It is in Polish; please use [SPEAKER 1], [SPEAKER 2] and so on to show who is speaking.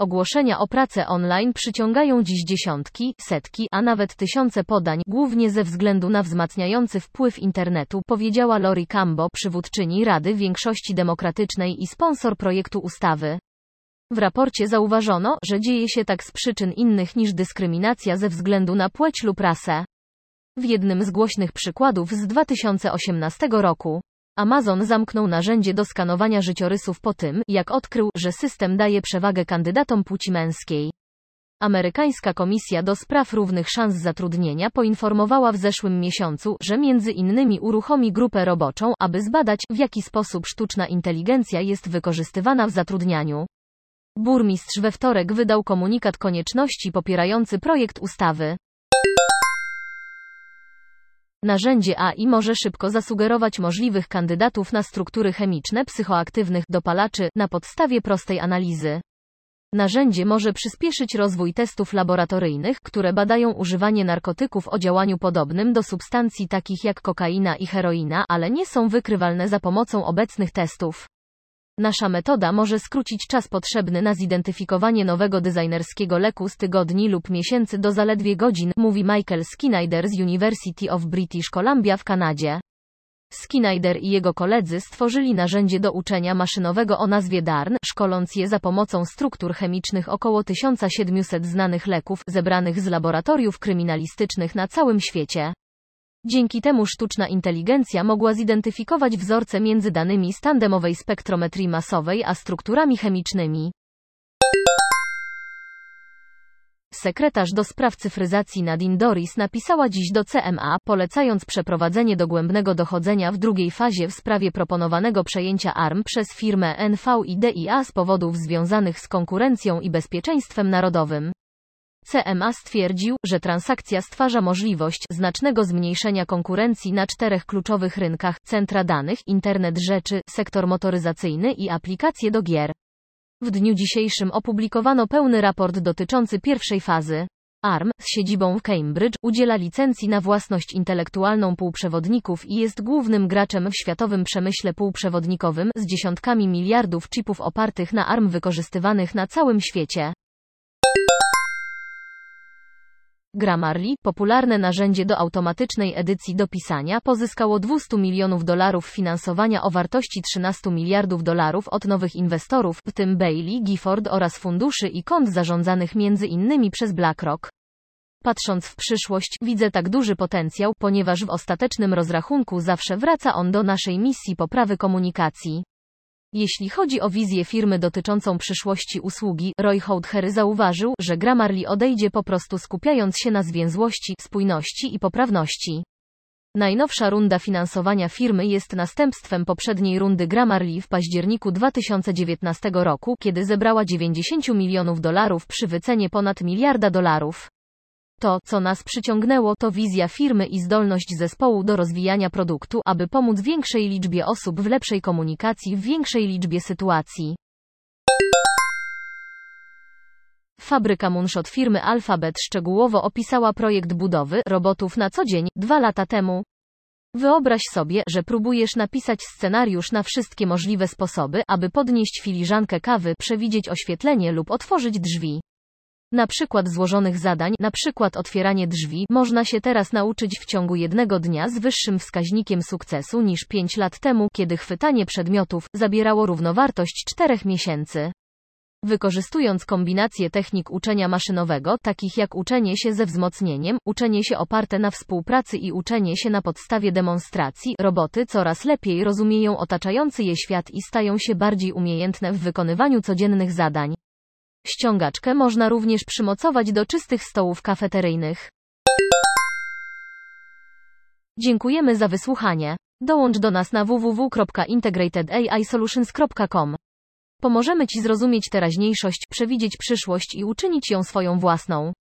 [SPEAKER 1] Ogłoszenia o pracę online przyciągają dziś dziesiątki, setki, a nawet tysiące podań, głównie ze względu na wzmacniający wpływ internetu, powiedziała Lori Cambo, przywódczyni Rady Większości Demokratycznej i sponsor projektu ustawy. W raporcie zauważono, że dzieje się tak z przyczyn innych niż dyskryminacja ze względu na płeć lub rasę. W jednym z głośnych przykładów z 2018 roku, Amazon zamknął narzędzie do skanowania życiorysów po tym, jak odkrył, że system daje przewagę kandydatom płci męskiej. Amerykańska Komisja do Spraw Równych Szans Zatrudnienia poinformowała w zeszłym miesiącu, że między innymi uruchomi grupę roboczą, aby zbadać, w jaki sposób sztuczna inteligencja jest wykorzystywana w zatrudnianiu. Burmistrz we wtorek wydał komunikat konieczności popierający projekt ustawy. Narzędzie AI może szybko zasugerować możliwych kandydatów na struktury chemiczne psychoaktywnych dopalaczy na podstawie prostej analizy. Narzędzie może przyspieszyć rozwój testów laboratoryjnych, które badają używanie narkotyków o działaniu podobnym do substancji takich jak kokaina i heroina, ale nie są wykrywalne za pomocą obecnych testów. Nasza metoda może skrócić czas potrzebny na zidentyfikowanie nowego designerskiego leku z tygodni lub miesięcy do zaledwie godzin, mówi Michael Skinnider z University of British Columbia w Kanadzie. Skinnider i jego koledzy stworzyli narzędzie do uczenia maszynowego o nazwie DARN, szkoląc je za pomocą struktur chemicznych około 1700 znanych leków, zebranych z laboratoriów kryminalistycznych na całym świecie. Dzięki temu sztuczna inteligencja mogła zidentyfikować wzorce między danymi z tandemowej spektrometrii masowej a strukturami chemicznymi. Sekretarz do spraw cyfryzacji Nadine Doris napisała dziś do CMA, polecając przeprowadzenie dogłębnego dochodzenia w drugiej fazie w sprawie proponowanego przejęcia ARM przez firmę NVIDIA z powodów związanych z konkurencją i bezpieczeństwem narodowym. CMA stwierdził, że transakcja stwarza możliwość znacznego zmniejszenia konkurencji na czterech kluczowych rynkach: centra danych, internet rzeczy, sektor motoryzacyjny i aplikacje do gier. W dniu dzisiejszym opublikowano pełny raport dotyczący pierwszej fazy. ARM, z siedzibą w Cambridge, udziela licencji na własność intelektualną półprzewodników i jest głównym graczem w światowym przemyśle półprzewodnikowym, z dziesiątkami miliardów chipów opartych na ARM wykorzystywanych na całym świecie. Grammarly, popularne narzędzie do automatycznej edycji dopisania, pozyskało 200 milionów dolarów finansowania o wartości 13 miliardów dolarów od nowych inwestorów, w tym Bailey, Gifford oraz funduszy i kont zarządzanych innymi przez BlackRock. Patrząc w przyszłość, widzę tak duży potencjał, ponieważ w ostatecznym rozrachunku zawsze wraca on do naszej misji poprawy komunikacji. Jeśli chodzi o wizję firmy dotyczącą przyszłości usługi, Roy Houdhery zauważył, że Grammarly odejdzie po prostu skupiając się na zwięzłości, spójności i poprawności. Najnowsza runda finansowania firmy jest następstwem poprzedniej rundy Grammarly w październiku 2019 roku, kiedy zebrała 90 milionów dolarów przy wycenie ponad miliarda dolarów. To, co nas przyciągnęło, to wizja firmy i zdolność zespołu do rozwijania produktu, aby pomóc większej liczbie osób w lepszej komunikacji w większej liczbie sytuacji. Fabryka Moonshot firmy Alphabet szczegółowo opisała projekt budowy robotów na co dzień dwa lata temu. Wyobraź sobie, że próbujesz napisać scenariusz na wszystkie możliwe sposoby, aby podnieść filiżankę kawy, przewidzieć oświetlenie lub otworzyć drzwi. Na przykład złożonych zadań, na przykład otwieranie drzwi, można się teraz nauczyć w ciągu jednego dnia z wyższym wskaźnikiem sukcesu niż 5 lat temu, kiedy chwytanie przedmiotów zabierało równowartość 4 miesięcy. Wykorzystując kombinację technik uczenia maszynowego, takich jak uczenie się ze wzmocnieniem, uczenie się oparte na współpracy i uczenie się na podstawie demonstracji, roboty coraz lepiej rozumieją otaczający je świat i stają się bardziej umiejętne w wykonywaniu codziennych zadań. Ściągaczkę można również przymocować do czystych stołów kafeteryjnych. Dziękujemy za wysłuchanie. Dołącz do nas na www.integratedAIsolutions.com. Pomożemy Ci zrozumieć teraźniejszość, przewidzieć przyszłość i uczynić ją swoją własną.